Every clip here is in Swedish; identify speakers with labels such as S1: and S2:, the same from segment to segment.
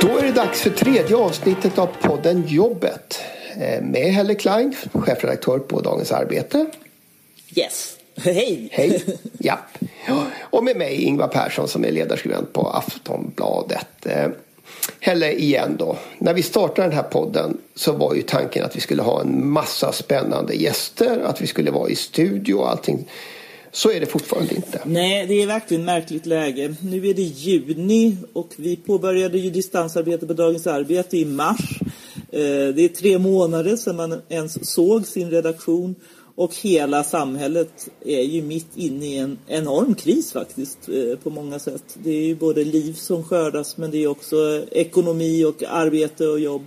S1: Då är det dags för tredje avsnittet av podden Jobbet. Eh, med Helle Klein, chefredaktör på Dagens Arbete.
S2: Yes. Hej!
S1: Hej! Ja. Och med mig Ingvar Persson som är ledarskribent på Aftonbladet. Eh, Helle igen då. När vi startade den här podden så var ju tanken att vi skulle ha en massa spännande gäster, att vi skulle vara i studio och allting. Så är det fortfarande inte.
S2: Nej, det är verkligen märkligt läge. Nu är det juni och vi påbörjade ju distansarbete på Dagens Arbete i mars. Eh, det är tre månader sedan man ens såg sin redaktion och hela samhället är ju mitt inne i en enorm kris faktiskt eh, på många sätt. Det är ju både liv som skördas men det är också ekonomi och arbete och jobb.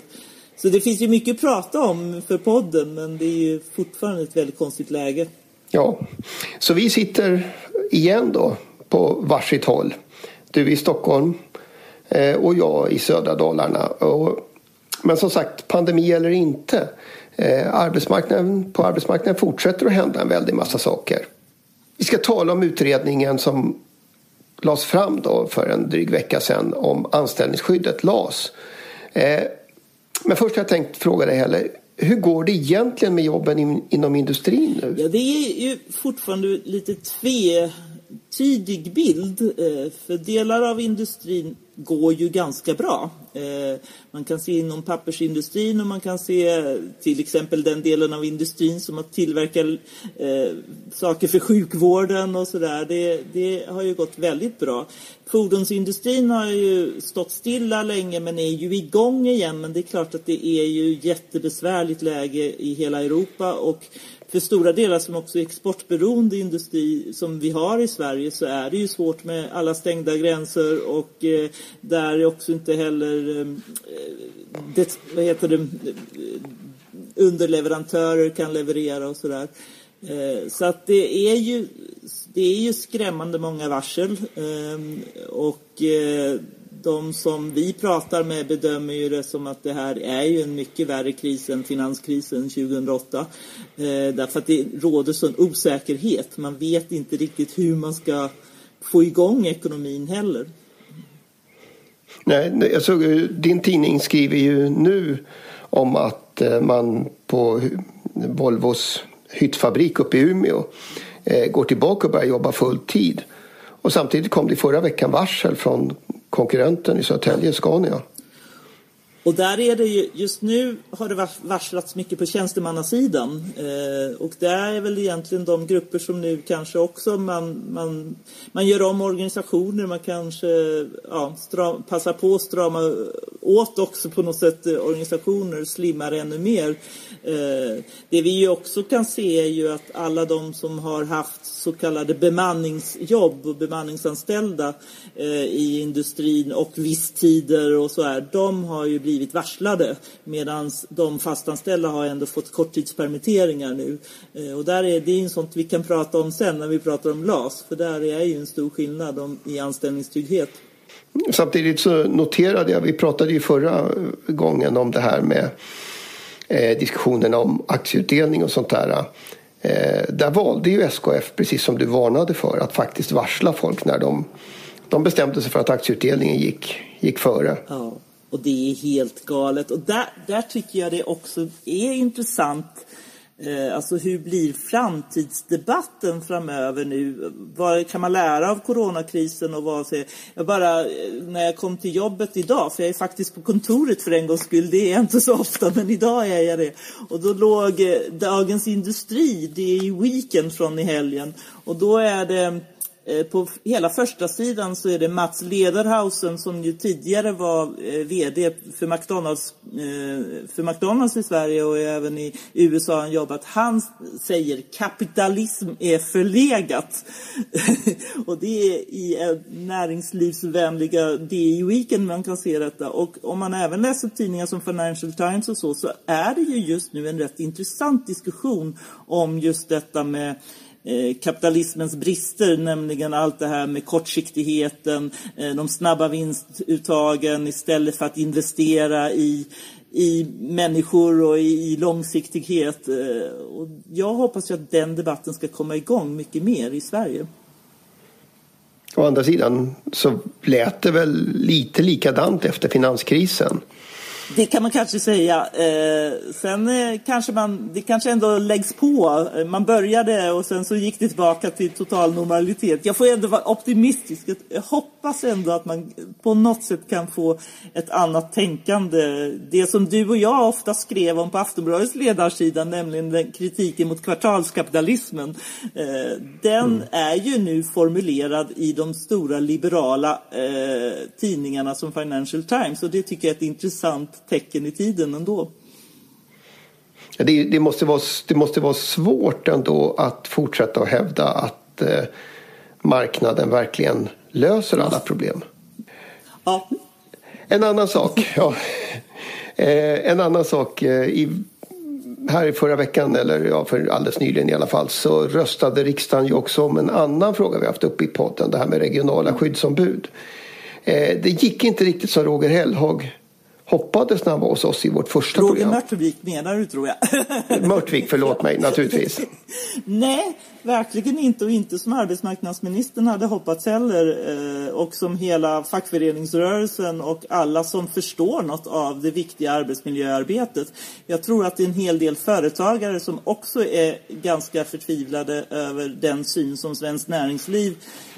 S2: Så det finns ju mycket att prata om för podden men det är ju fortfarande ett väldigt konstigt läge.
S1: Ja, så vi sitter igen då på varsitt håll. Du i Stockholm eh, och jag i södra Dalarna. Men som sagt, pandemi eller inte. Eh, arbetsmarknaden, på arbetsmarknaden fortsätter att hända en väldig massa saker. Vi ska tala om utredningen som lades fram då för en dryg vecka sedan om anställningsskyddet, LAS. Eh, men först har jag tänkt fråga dig Helle, hur går det egentligen med jobben in, inom industrin nu?
S2: Ja, det är ju fortfarande lite tve tvetydig bild. Eh, för delar av industrin går ju ganska bra. Eh, man kan se inom pappersindustrin och man kan se till exempel den delen av industrin som har tillverkat eh, saker för sjukvården och sådär. Det, det har ju gått väldigt bra. Fordonsindustrin har ju stått stilla länge men är ju igång igen. Men det är klart att det är ju jättebesvärligt läge i hela Europa och för stora delar som också är exportberoende industri som vi har i Sverige så är det ju svårt med alla stängda gränser och eh, där är också inte heller eh, det, vad heter det, eh, underleverantörer kan leverera och sådär. Eh, så att det är ju det är ju skrämmande många varsel och de som vi pratar med bedömer ju det som att det här är ju en mycket värre kris än finanskrisen 2008. Eh, därför att det råder sån osäkerhet. Man vet inte riktigt hur man ska få igång ekonomin heller.
S1: Nej, alltså, din tidning skriver ju nu om att eh, man på Volvos hyttfabrik uppe i Umeå eh, går tillbaka och börjar jobba full tid. Och samtidigt kom det förra veckan varsel från konkurrenten i Södertälje, Scania.
S2: Och där är det ju, just nu har det varslats mycket på tjänstemannasidan. Eh, och det är väl egentligen de grupper som nu kanske också man, man, man gör om organisationer, man kanske ja, stram, passar på att strama åt också på något sätt eh, organisationer, slimmar ännu mer. Eh, det vi ju också kan se är ju att alla de som har haft så kallade bemanningsjobb och bemanningsanställda eh, i industrin och visstider och så här, de har ju blivit varslade medan de fastanställda har ändå fått korttidspermitteringar nu. Eh, och där är det är sånt vi kan prata om sen när vi pratar om LAS, för där är ju en stor skillnad om, i anställningstrygghet.
S1: Samtidigt så noterade jag, vi pratade ju förra gången om det här med eh, diskussionen om aktieutdelning och sånt där. Eh, där valde ju SKF, precis som du varnade för, att faktiskt varsla folk när de, de bestämde sig för att aktieutdelningen gick, gick före.
S2: Ja, och det är helt galet. Och där, där tycker jag det också är intressant eh, alltså hur blir framtidsdebatten framöver nu? Vad kan man lära av coronakrisen och vad jag bara eh, när jag kom till jobbet idag, för jag är faktiskt på kontoret för en gångs skull, det är jag inte så ofta, men idag är jag det. Och då låg eh, Dagens Industri, det är ju Weekend från i helgen, och då är det Eh, på hela första sidan så är det Mats Lederhausen som ju tidigare var eh, VD för McDonalds, eh, för McDonalds i Sverige och även i USA har han jobbat. Han säger kapitalism är förlegat. och det är i näringslivsvänliga, DI Weekend man kan se detta. Och om man även läser tidningar som Financial Times och så, så är det ju just nu en rätt intressant diskussion om just detta med Eh, kapitalismens brister, nämligen allt det här med kortsiktigheten, eh, de snabba vinstuttagen istället för att investera i, i människor och i, i långsiktighet. Eh, och jag hoppas ju att den debatten ska komma igång mycket mer i Sverige.
S1: Å andra sidan så lät det väl lite likadant efter finanskrisen.
S2: Det kan man kanske säga. Eh, sen eh, kanske man, det kanske ändå läggs på. Man började och sen så gick det tillbaka till total normalitet. Jag får ändå vara optimistisk. Jag hoppas ändå att man på något sätt kan få ett annat tänkande. Det som du och jag ofta skrev om på Aftonbladets ledarsida, nämligen den kritiken mot kvartalskapitalismen. Eh, den mm. är ju nu formulerad i de stora liberala eh, tidningarna som Financial Times och det tycker jag är ett intressant tecken i tiden ändå.
S1: Det, det, måste vara, det måste vara svårt ändå att fortsätta att hävda att eh, marknaden verkligen löser alla problem.
S2: Ja.
S1: En annan sak. Ja. Eh, en annan sak. Eh, i, här i förra veckan, eller ja, för alldeles nyligen i alla fall, så röstade riksdagen ju också om en annan fråga vi haft uppe i podden. Det här med regionala skyddsombud. Eh, det gick inte riktigt som Roger Hellhag hoppades när han var hos oss i vårt första
S2: Roger
S1: program.
S2: Roger Mörtvik menar du tror jag.
S1: Mörtvik, förlåt mig, naturligtvis.
S2: Nej, verkligen inte och inte som arbetsmarknadsministern hade hoppats heller eh, och som hela fackföreningsrörelsen och alla som förstår något av det viktiga arbetsmiljöarbetet. Jag tror att det är en hel del företagare som också är ganska förtvivlade över den syn som Svenskt Näringsliv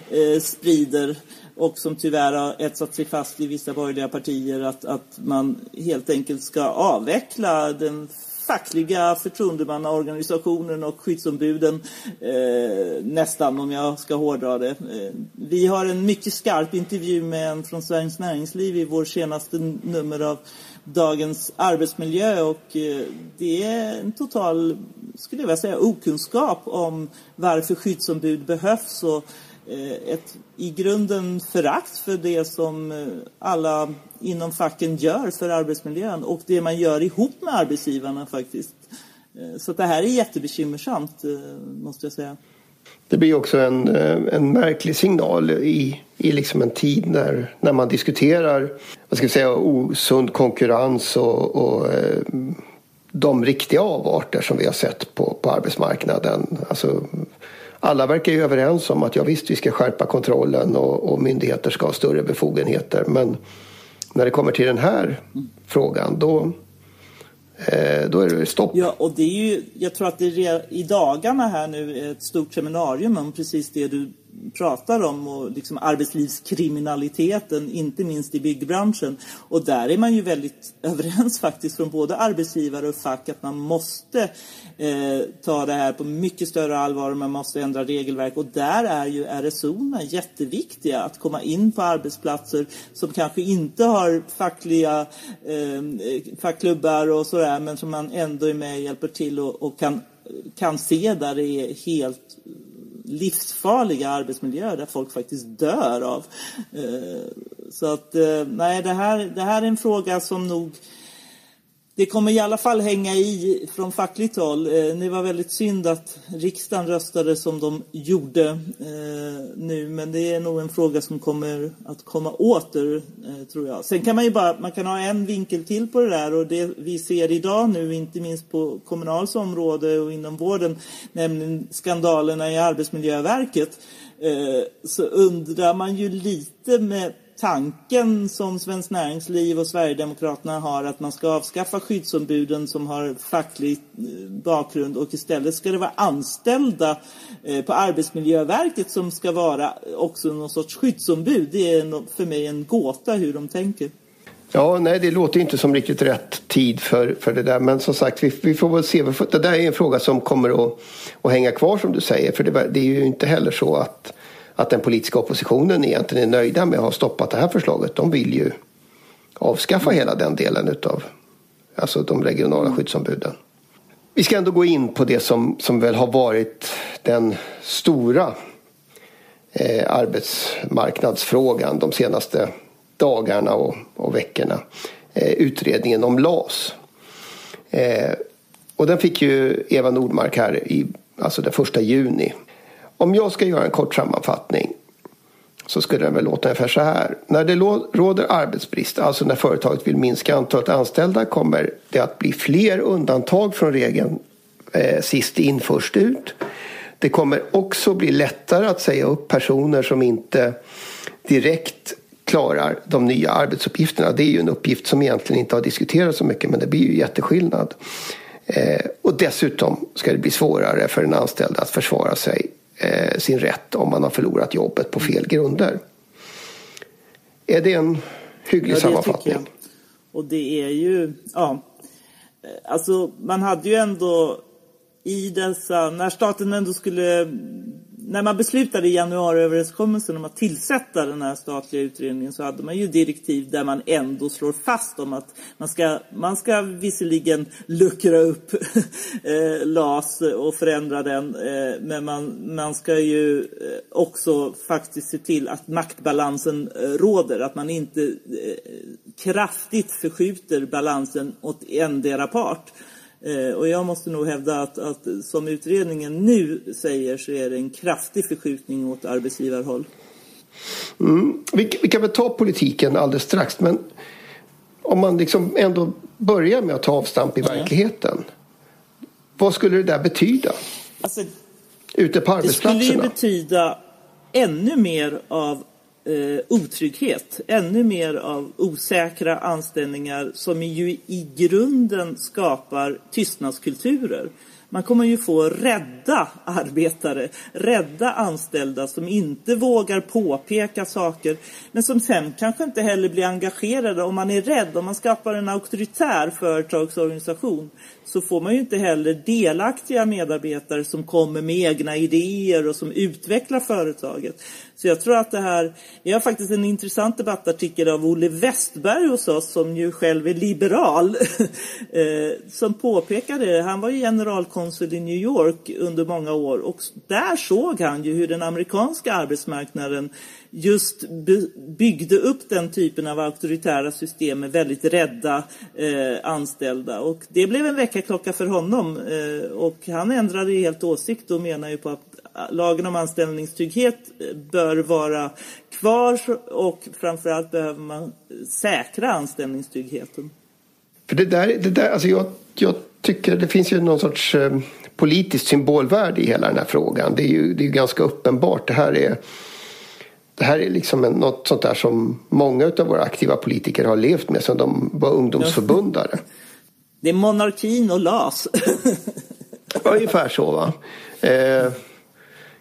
S2: eh, sprider och som tyvärr har etsat sig fast i vissa borgerliga partier att, att man helt enkelt ska avveckla den fackliga förtroendemannaorganisationen och skyddsombuden eh, nästan om jag ska hårdra det. Eh, vi har en mycket skarp intervju med en från Sveriges Näringsliv i vår senaste nummer av Dagens arbetsmiljö och eh, det är en total, skulle jag vilja säga, okunskap om varför skyddsombud behövs och Eh, ett i grunden förakt för det som eh, alla inom facken gör för arbetsmiljön och det man gör ihop med arbetsgivarna faktiskt. Eh, så det här är jättebekymmersamt måste jag säga.
S1: Det blir också en, en märklig signal i, i liksom en tid när, när man diskuterar vad ska jag säga, osund konkurrens och, och de riktiga avarter som vi har sett på, på arbetsmarknaden. Alltså alla verkar ju överens om att ja visst, vi ska skärpa kontrollen och, och myndigheter ska ha större befogenheter. Men när det kommer till den här frågan då, eh, då är det stopp.
S2: Ja, och det är ju, jag tror att det är i dagarna här nu är ett stort seminarium om precis det du pratar om och liksom arbetslivskriminaliteten, inte minst i byggbranschen. Och där är man ju väldigt överens faktiskt från både arbetsgivare och fack att man måste eh, ta det här på mycket större allvar och man måste ändra regelverk. Och där är ju RSO jätteviktiga att komma in på arbetsplatser som kanske inte har fackliga eh, fackklubbar och sådär men som man ändå är med och hjälper till och, och kan kan se där det är helt livsfarliga arbetsmiljöer där folk faktiskt dör av. Eh, så att eh, nej, det här, det här är en fråga som nog det kommer i alla fall hänga i från fackligt håll. Eh, det var väldigt synd att riksdagen röstade som de gjorde eh, nu, men det är nog en fråga som kommer att komma åter, eh, tror jag. Sen kan man ju bara, man kan ha en vinkel till på det där och det vi ser idag nu, inte minst på Kommunals område och inom vården, nämligen skandalerna i Arbetsmiljöverket, så undrar man ju lite med tanken som Svenskt Näringsliv och Sverigedemokraterna har att man ska avskaffa skyddsombuden som har facklig eh, bakgrund och istället ska det vara anställda eh, på Arbetsmiljöverket som ska vara också någon sorts skyddsombud. Det är för mig en gåta hur de tänker.
S1: Ja, nej, det låter inte som riktigt rätt tid för, för det där. Men som sagt, vi, vi får väl se. Det där är en fråga som kommer att, att hänga kvar som du säger. För det, det är ju inte heller så att att den politiska oppositionen egentligen är nöjda med att ha stoppat det här förslaget. De vill ju avskaffa hela den delen utav alltså de regionala skyddsombuden. Vi ska ändå gå in på det som, som väl har varit den stora eh, arbetsmarknadsfrågan de senaste dagarna och, och veckorna. Eh, utredningen om LAS. Eh, och den fick ju Eva Nordmark här i alltså den första juni om jag ska göra en kort sammanfattning så skulle den väl låta ungefär så här. När det råder arbetsbrist, alltså när företaget vill minska antalet anställda kommer det att bli fler undantag från regeln eh, sist in först ut. Det kommer också bli lättare att säga upp personer som inte direkt klarar de nya arbetsuppgifterna. Det är ju en uppgift som egentligen inte har diskuterats så mycket men det blir ju jätteskillnad. Eh, och dessutom ska det bli svårare för en anställd att försvara sig eh, sin rätt om man har förlorat jobbet på fel grunder. Är det en hygglig ja, sammanfattning?
S2: Och det är ju, ja, alltså man hade ju ändå i dessa, när staten ändå skulle när man beslutade i januariöverenskommelsen om att tillsätta den här statliga utredningen så hade man ju direktiv där man ändå slår fast om att man ska, man ska visserligen luckra upp eh, LAS och förändra den eh, men man, man ska ju eh, också faktiskt se till att maktbalansen råder, att man inte kraftigt förskjuter balansen åt endera part. Eh, och jag måste nog hävda att, att, som utredningen nu säger så är det en kraftig förskjutning åt arbetsgivarhåll.
S1: Mm. Vi, vi, kan väl ta politiken alldeles strax men om man liksom ändå börjar med att ta avstamp i ja. verkligheten. Vad skulle det där betyda? Alltså, Ute på arbetsplatserna?
S2: Det skulle ju betyda ännu mer av eh, otrygghet, ännu mer av osäkra anställningar som ju i grunden skapar tystnadskulturer. Man kommer ju få rädda arbetare, rädda anställda som inte vågar påpeka saker men som sen kanske inte heller blir engagerade. Om man är rädd, om man skapar en auktoritär företagsorganisation så får man ju inte heller delaktiga medarbetare som kommer med egna idéer och som utvecklar företaget. Så jag tror att det här, vi har faktiskt en intressant debattartikel av Olle Westberg hos oss som ju själv är liberal. Eh, som påpekade, han var ju generalkonsul i New York under många år och där såg han ju hur den amerikanska arbetsmarknaden just byggde upp den typen av auktoritära system med väldigt rädda eh, anställda. Och det blev en väckarklocka för honom eh, och han ändrade helt åsikt och menar ju på att lagen om anställningstrygghet bör vara kvar och framförallt behöver man säkra anställningstryggheten.
S1: För det där, det där, alltså jag, jag tycker det finns ju någon sorts eh, politiskt symbolvärde i hela den här frågan. Det är ju, det är ganska uppenbart. Det här är, det här är liksom en, något sånt där som många av våra aktiva politiker har levt med sedan de var ungdomsförbundare.
S2: Det är monarkin och LAS.
S1: Ungefär så va. Eh,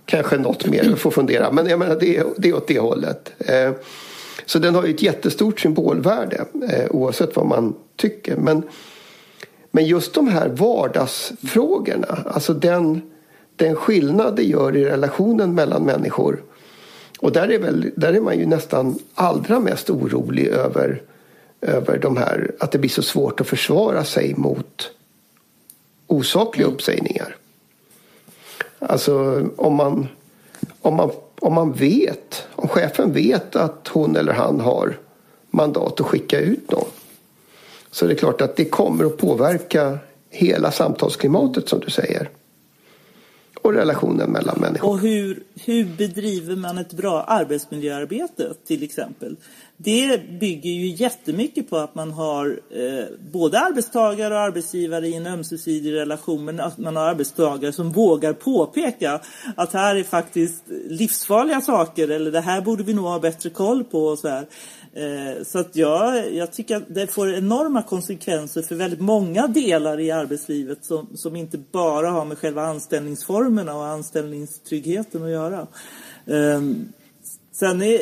S1: Kanske något mer, vi får fundera. Men jag menar det, det är åt det hållet. Eh, så den har ju ett jättestort symbolvärde eh, oavsett vad man tycker. Men, men just de här vardagsfrågorna, alltså den, den skillnad det gör i relationen mellan människor. Och där är, väl, där är man ju nästan allra mest orolig över, över de här, att det blir så svårt att försvara sig mot osakliga uppsägningar. Alltså om man, om man, om man vet, om chefen vet att hon eller han har mandat att skicka ut någon. Så det är klart att det kommer att påverka hela samtalsklimatet som du säger. Och relationen mellan människor.
S2: Och hur, hur bedriver man ett bra arbetsmiljöarbete till exempel? Det bygger ju jättemycket på att man har eh, både arbetstagare och arbetsgivare i en ömsesidig relation men att man har arbetstagare som vågar påpeka att här är faktiskt livsfarliga saker eller det här borde vi nog ha bättre koll på och så här. Eh, så att jag, jag tycker att det får enorma konsekvenser för väldigt många delar i arbetslivet som, som inte bara har med själva anställningsformerna och anställningstryggheten att göra. Eh, sen är,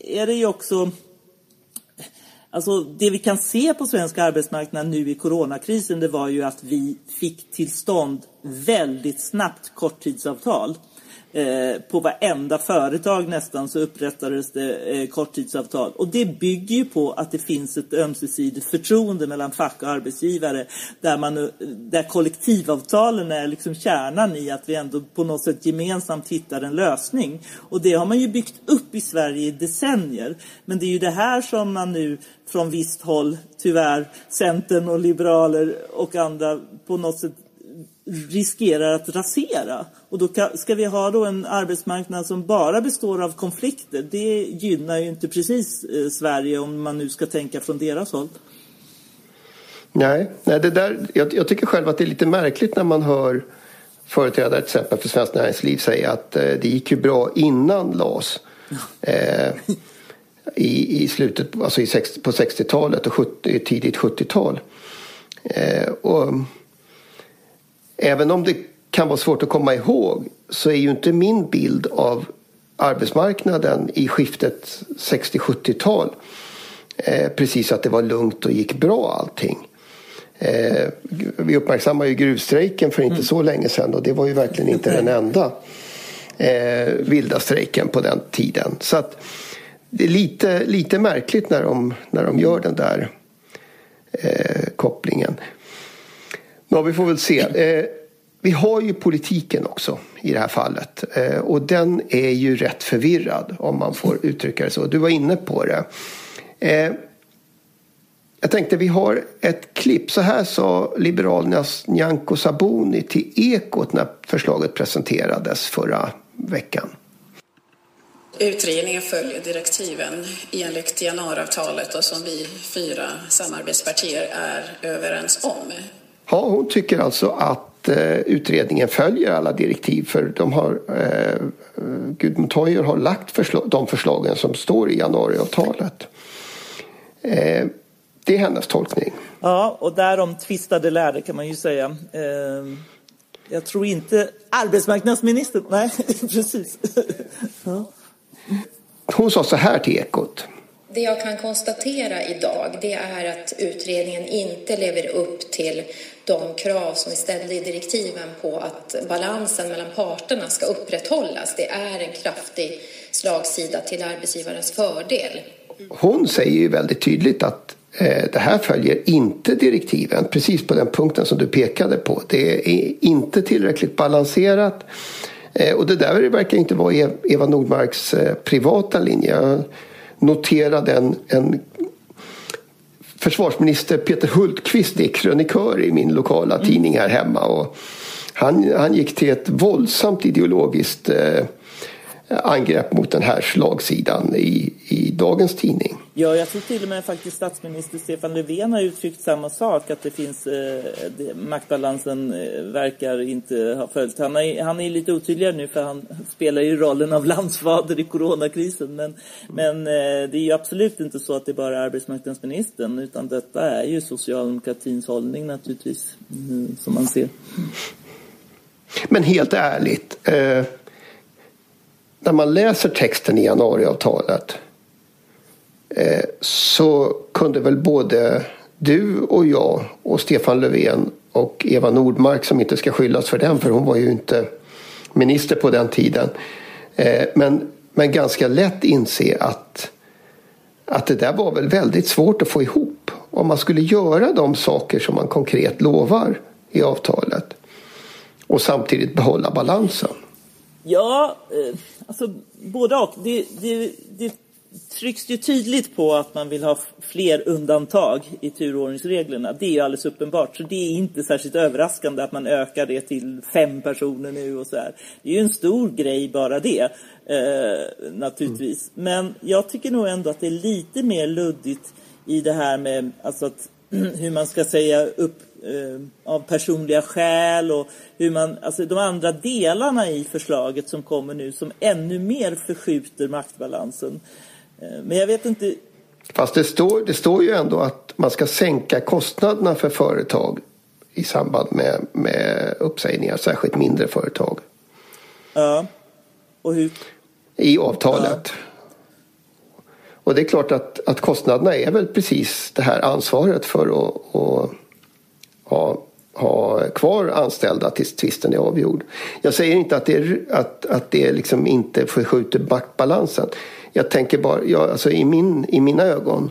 S2: är det ju också Alltså det vi kan se på svensk arbetsmarknad nu i coronakrisen det var ju att vi fick till stånd väldigt snabbt korttidsavtal. Eh, på varenda företag nästan så upprättades det eh, korttidsavtal. Och det bygger ju på att det finns ett ömsesidigt förtroende mellan fack och arbetsgivare där, man, eh, där kollektivavtalen är liksom kärnan i att vi ändå på något sätt gemensamt hittar en lösning. Och det har man ju byggt upp i Sverige i decennier. Men det är ju det här som man nu från visst håll, tyvärr, Centern och liberaler och andra på något sätt riskerar att rasera. Och då ska vi ha då en arbetsmarknad som bara består av konflikter. Det gynnar ju inte precis eh, Sverige om man nu ska tänka från deras håll.
S1: Nej, nej det där, jag, jag tycker själv att det är lite märkligt när man hör företrädare till exempel för Svenskt Näringsliv säga att eh, det gick ju bra innan LAS. Eh, i, i slutet alltså i 60, på 60-talet och 70, tidigt 70-tal. Eh, och även om det kan vara svårt att komma ihåg så är ju inte min bild av arbetsmarknaden i skiftet 60-70-tal eh, precis att det var lugnt och gick bra allting. Eh, vi uppmärksammar ju gruvstrejken för inte mm. så länge sedan och det var ju verkligen inte den enda eh, vilda strejken på den tiden. Så att det är lite, lite märkligt när de, när de gör den där eh, kopplingen. Ja, vi får väl se. Eh, vi har ju politiken också i det här fallet eh, och den är ju rätt förvirrad om man får uttrycka det så. Du var inne på det. Eh, jag tänkte vi har ett klipp. Så här sa Liberalernas Nyamko Sabuni till Ekot när förslaget presenterades förra veckan.
S3: Utredningen följer direktiven enligt januariavtalet och som vi fyra samarbetspartier är överens om.
S1: Ja, hon tycker alltså att eh, utredningen följer alla direktiv för de har, eh, Gudmund Toijer har lagt förslag, de förslagen som står i januariavtalet. Eh, det är hennes tolkning.
S2: Ja, och därom tvistade lärde kan man ju säga. Eh, jag tror inte arbetsmarknadsministern, nej precis.
S1: ja. Hon sa så här till Ekot.
S3: Det jag kan konstatera idag det är att utredningen inte lever upp till de krav som vi ställde i direktiven på att balansen mellan parterna ska upprätthållas. Det är en kraftig slagsida till arbetsgivarens fördel.
S1: Hon säger ju väldigt tydligt att eh, det här följer inte direktiven, precis på den punkten som du pekade på. Det är inte tillräckligt balanserat. Eh, och det där verkar inte vara e- Eva Nordmarks eh, privata linje. Jag noterade en, en försvarsminister Peter Hultqvist är krönikör i min lokala mm. tidning här hemma. Och han, han gick till ett våldsamt ideologiskt eh, angrepp mot den här slagsidan i, i dagens tidning.
S2: Ja, jag tror till och med faktiskt statsminister Stefan Löfven har uttryckt samma sak, att det finns eh, det, maktbalansen eh, verkar inte ha följt. Han är, han är lite otydligare nu för han spelar ju rollen av landsfader i coronakrisen. Men, men eh, det är ju absolut inte så att det bara är arbetsmarknadsministern, utan detta är ju socialdemokratins hållning naturligtvis, mm, som man ser.
S1: Men helt ärligt, eh, när man läser texten i januariavtalet eh, så kunde väl både du och jag och Stefan Löfven och Eva Nordmark som inte ska skyllas för den för hon var ju inte minister på den tiden. Eh, men, men ganska lätt inse att, att det där var väl väldigt svårt att få ihop om man skulle göra de saker som man konkret lovar i avtalet och samtidigt behålla balansen.
S2: Ja, eh, alltså både och. Det, det, det trycks ju tydligt på att man vill ha fler undantag i turordningsreglerna. Det är ju alldeles uppenbart. Så det är inte särskilt överraskande att man ökar det till fem personer nu och så här. Det är ju en stor grej bara det, eh, naturligtvis. Mm. Men jag tycker nog ändå att det är lite mer luddigt i det här med alltså att, hur man ska säga upp eh, av personliga skäl och hur man, alltså de andra delarna i förslaget som kommer nu som ännu mer förskjuter maktbalansen. Eh, men jag vet inte.
S1: Fast det står, det står ju ändå att man ska sänka kostnaderna för företag i samband med, med uppsägningar, särskilt mindre företag.
S2: Ja, och hur?
S1: I avtalet. Ja. Och det är klart att, att kostnaderna är väl precis det här ansvaret för att, att ha, ha kvar anställda tills tvisten är avgjord. Jag säger inte att det, att, att det liksom inte förskjuter maktbalansen. Jag tänker bara, jag, alltså i, min, i mina ögon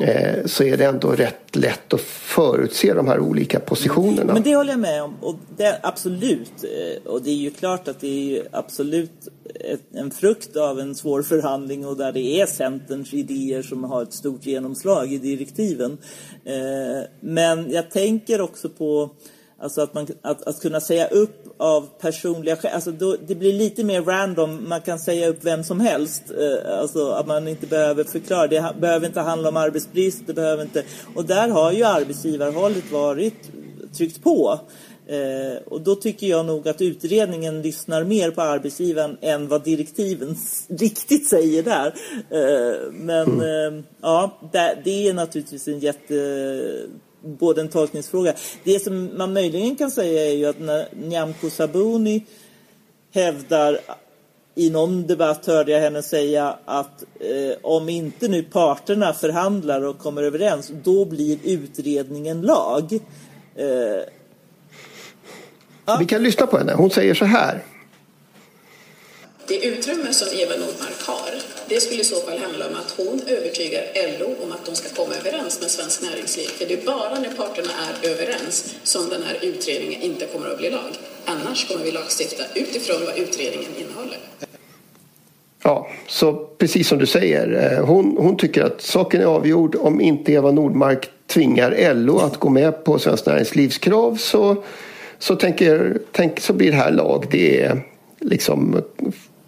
S1: Eh, så är det ändå rätt lätt att förutse de här olika positionerna.
S2: Men det håller jag med om. Och det, absolut. Eh, och det är ju klart att det är absolut en frukt av en svår förhandling och där det är Centerns idéer som har ett stort genomslag i direktiven. Eh, men jag tänker också på Alltså att, man, att, att kunna säga upp av personliga skäl, alltså då, det blir lite mer random, man kan säga upp vem som helst. Eh, alltså att man inte behöver förklara, det behöver inte handla om arbetsbrist, det behöver inte... Och där har ju arbetsgivarhållet varit tryckt på. Eh, och då tycker jag nog att utredningen lyssnar mer på arbetsgivaren än vad direktiven riktigt säger där. Eh, men mm. eh, ja, det, det, är naturligtvis en jätte både en tolkningsfråga. Det som man möjligen kan säga är ju att när Nyamko Sabuni hävdar i någon debatt hörde jag henne säga att eh, om inte nu parterna förhandlar och kommer överens, då blir utredningen lag. Eh,
S1: ja. Vi kan lyssna på henne. Hon säger så här.
S4: Det utrymme som Eva Nordmark har, det skulle i så fall handla om att hon övertygar LO om att de ska komma överens med Svenskt Näringsliv. För det är bara när parterna är överens som den här utredningen inte kommer att bli lag. Annars kommer vi lagstifta utifrån vad utredningen innehåller.
S1: Ja, så precis som du säger. Eh, hon, hon tycker att saken är avgjord. Om inte Eva Nordmark tvingar LO att gå med på Svenskt Näringslivs krav så, så, tänker, tänk, så blir det här lag. Det är liksom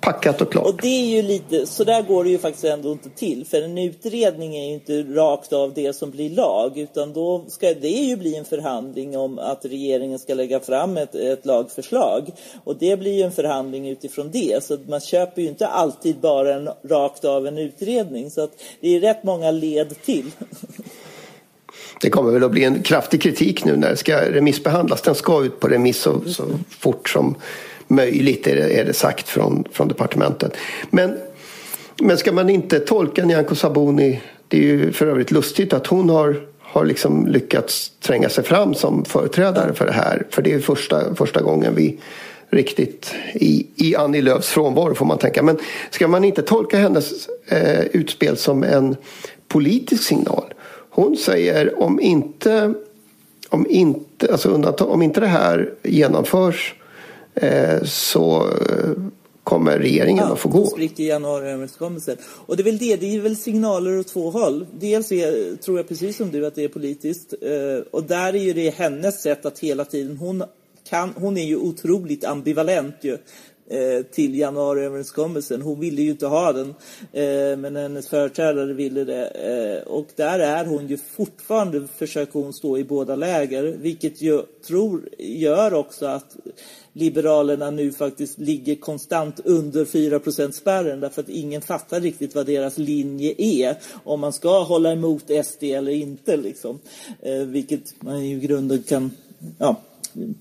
S1: packat och klart.
S2: Och det är ju lite, så där går det ju faktiskt ändå inte till. För en utredning är ju inte rakt av det som blir lag. Utan då ska det ju bli en förhandling om att regeringen ska lägga fram ett, ett lagförslag. Och det blir ju en förhandling utifrån det. Så man köper ju inte alltid bara en, rakt av en utredning. Så att det är rätt många led till.
S1: Det kommer väl att bli en kraftig kritik nu när det ska remissbehandlas. Den ska ut på remiss så, så fort som möjligt är det, är det sagt från, från departementet. Men, men ska man inte tolka Nyamko Sabuni, det är ju för övrigt lustigt att hon har har liksom lyckats tränga sig fram som företrädare för det här. För det är första, första gången vi riktigt i, i Annie Lööfs frånvaro får man tänka. Men ska man inte tolka hennes eh, utspel som en politisk signal? Hon säger om inte, om inte, alltså om inte det här genomförs så eh, kommer regeringen ja, att få gå.
S2: spricker januariöverenskommelsen. Och det är väl det, det är väl signaler åt två håll. Dels är, tror jag precis som du att det är politiskt. Eh, och där är ju det hennes sätt att hela tiden, hon, kan, hon är ju otroligt ambivalent ju till januariöverenskommelsen. Hon ville ju inte ha den, men hennes företrädare ville det. Och där är hon ju fortfarande, försöker hon stå i båda läger, vilket jag tror gör också att Liberalerna nu faktiskt ligger konstant under 4% spärren därför att ingen fattar riktigt vad deras linje är. Om man ska hålla emot SD eller inte liksom. Eh, vilket man i grunden kan ja,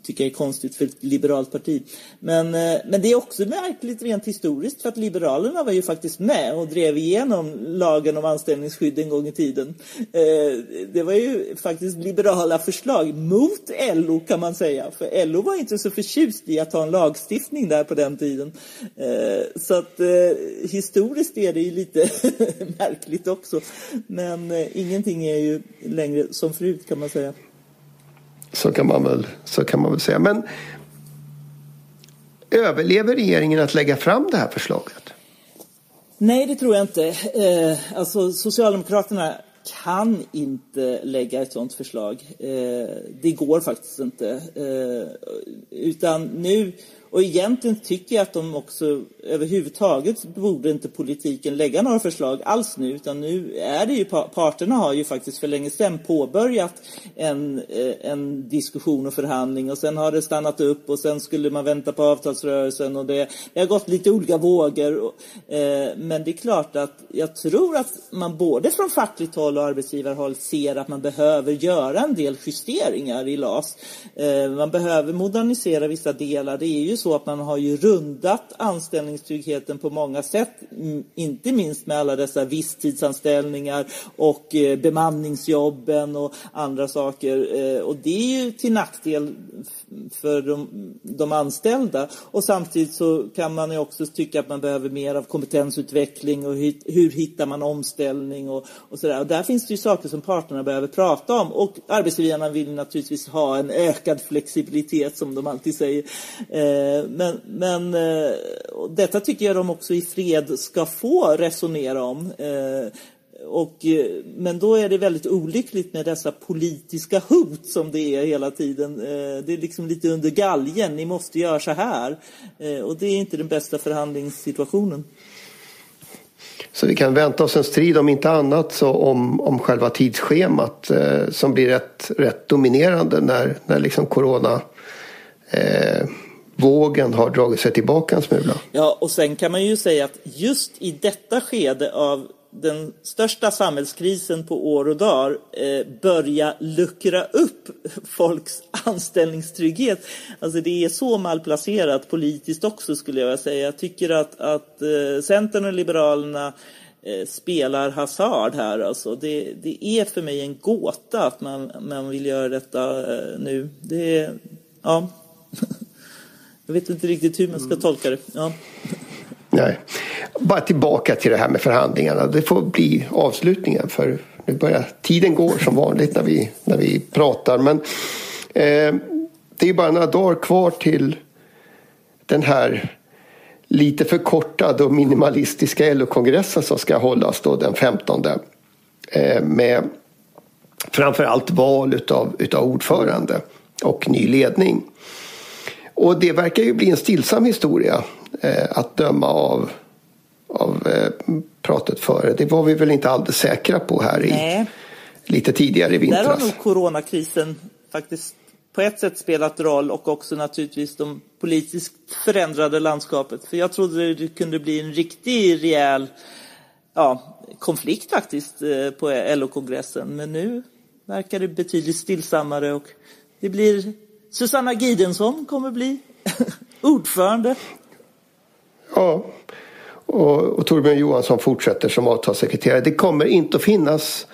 S2: tycker jag är konstigt för ett liberalt parti. Men, eh, men det är också märkligt rent historiskt för att Liberalerna var ju faktiskt med och drev igenom lagen om anställningsskydd en gång i tiden. Eh, det var ju faktiskt liberala förslag mot LO kan man säga. För LO var inte så förtjust i att ha en lagstiftning där på den tiden. Eh, så att historiskt är det ju lite märkligt också. Men ingenting är ju längre som förut kan man säga.
S1: Så kan man väl, så kan man väl säga. Men överlever regeringen att lägga fram det här förslaget?
S2: Nej, det tror jag inte. Eh, alltså, Socialdemokraterna kan inte lägga ett sådant förslag. Eh, det går faktiskt inte. Eh, utan nu och egentligen tycker jag att de också överhuvudtaget borde inte politiken lägga några förslag alls nu utan nu är det ju parterna har ju faktiskt för länge sedan påbörjat en, eh, en diskussion och förhandling och sen har det stannat upp och sen skulle man vänta på avtalsrörelsen och det, det har gått lite olika vågor. Eh, men det är klart att jag tror att man både från fackligt håll och arbetsgivarhåll ser att man behöver göra en del justeringar i LAS. Eh, man behöver modernisera vissa delar. Det är ju så att man har ju rundat anställningstryggheten på många sätt. Inte minst med alla dessa visstidsanställningar och eh, bemanningsjobben och andra saker. Eh, och det är ju till nackdel för de, de anställda. Och samtidigt så kan man ju också tycka att man behöver mer av kompetensutveckling och hur, hur hittar man omställning och, och sådär. Och där finns det ju saker som parterna behöver prata om. Och arbetsgivarna vill naturligtvis ha en ökad flexibilitet som de alltid säger. Eh, Eh, men men eh, detta tycker jag de också i fred ska få resonera om. Eh, och, men då är det väldigt olyckligt med dessa politiska hot som det är hela tiden. Det är liksom lite under galgen, ni måste göra så här. Och det är inte den bästa förhandlingssituationen.
S1: Så vi kan vänta oss en strid om inte annat så om, om själva tidsschemat eh, som blir rätt, rätt dominerande när, när liksom corona eh, vågen har dragit sig tillbaka en smula.
S2: Ja, och sen kan man ju säga att just i detta skede av den största samhällskrisen på år och dagar eh, börja luckra upp folks anställningstrygghet. Alltså det är så malplacerat politiskt också skulle jag vilja säga. Jag tycker att, att eh, Centern och Liberalerna eh, spelar hasard här. Alltså det, det är för mig en gåta att man, man vill göra detta eh, nu. Det ja. Jag vet inte riktigt hur man ska tolka det. Ja.
S1: Nej. Bara tillbaka till det här med förhandlingarna. Det får bli avslutningen för nu börjar tiden går som vanligt när vi, när vi pratar. Men eh, det är bara några dagar kvar till den här lite förkortade och minimalistiska LO-kongressen som ska hållas då den 15. Eh, med framförallt val utav, utav ordförande och ny ledning. Och det verkar ju bli en stillsam historia eh, att döma av, av eh, pratet före. Det var vi väl inte alldeles säkra på här i, lite tidigare i vintras.
S2: Där har nog coronakrisen faktiskt på ett sätt spelat roll och också naturligtvis de politiskt förändrade landskapet. För jag trodde det kunde bli en riktig rejäl ja, konflikt faktiskt eh, på LO-kongressen. Men nu verkar det betydligt stillsammare och det blir Susanna Gidensson kommer bli ordförande.
S1: Ja, och, och Torbjörn Johansson fortsätter som avtalssekreterare. Det kommer inte att finnas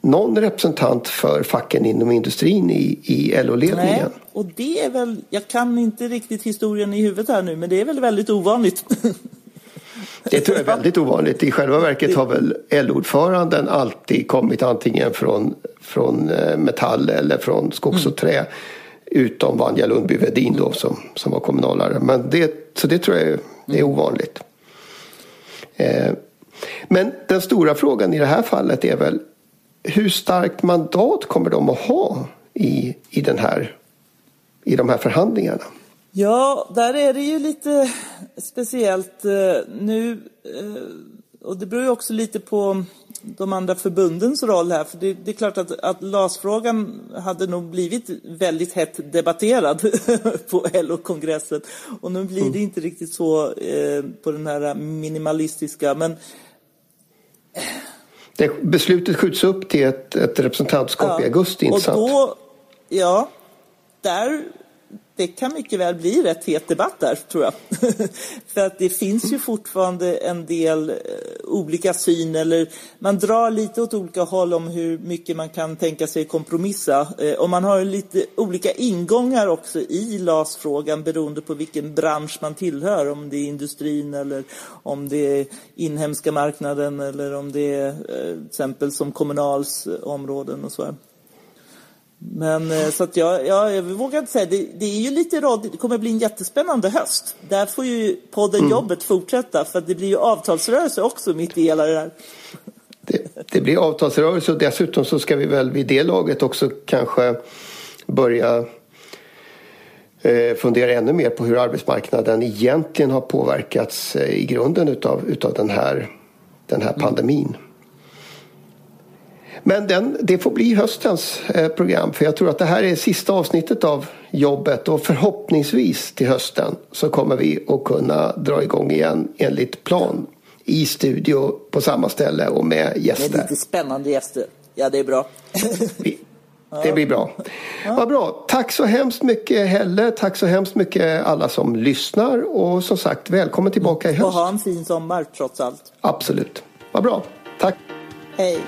S1: någon representant för facken inom industrin i, i LO-ledningen.
S2: Nej, och det är väl, jag kan inte riktigt historien i huvudet här nu, men det är väl väldigt ovanligt.
S1: Det tror jag är väldigt ovanligt. I själva verket har väl LO-ordföranden alltid kommit antingen från, från eh, Metall eller från Skogs och Trä. Utom Vanja Lundby Wedin då som, som var kommunalare. Men det, så det tror jag är, är ovanligt. Eh, men den stora frågan i det här fallet är väl hur starkt mandat kommer de att ha i, i, den här, i de här förhandlingarna?
S2: Ja, där är det ju lite speciellt eh, nu. Eh, och det beror ju också lite på de andra förbundens roll här. För det, det är klart att, att LAS-frågan hade nog blivit väldigt hett debatterad på LO-kongressen. Och nu blir det mm. inte riktigt så eh, på den här minimalistiska. Men
S1: det, beslutet skjuts upp till ett, ett representantskap ja, i augusti, inte
S2: och då, Ja, där det kan mycket väl bli rätt het debatt där, tror jag. För att det finns ju fortfarande en del eh, olika syn, eller man drar lite åt olika håll om hur mycket man kan tänka sig kompromissa. Eh, och man har lite olika ingångar också i LAS-frågan beroende på vilken bransch man tillhör. Om det är industrin eller om det är inhemska marknaden eller om det är eh, till exempel som Kommunals eh, områden och så. Här. Men eh, så att jag, jag, jag vågar inte säga, det, det är ju lite rad, det kommer bli en jättespännande höst. Där får ju podden mm. Jobbet fortsätta för det blir ju avtalsrörelse också mitt i hela det där.
S1: Det, det, blir avtalsrörelse och dessutom så ska vi väl vid det laget också kanske börja eh, fundera ännu mer på hur arbetsmarknaden egentligen har påverkats eh, i grunden utav, utav den här, den här pandemin. Men den, det får bli höstens eh, program för jag tror att det här är sista avsnittet av jobbet och förhoppningsvis till hösten så kommer vi att kunna dra igång igen enligt plan i studio på samma ställe och med gäster.
S2: Med lite spännande gäster. Ja, det är bra.
S1: Det blir bra. Ja. Vad bra. Tack så hemskt mycket Helle. Tack så hemskt mycket alla som lyssnar. Och som sagt, välkommen tillbaka i höst. Och
S2: ha en fin sommar trots allt.
S1: Absolut. Vad bra. Tack.
S2: Hej.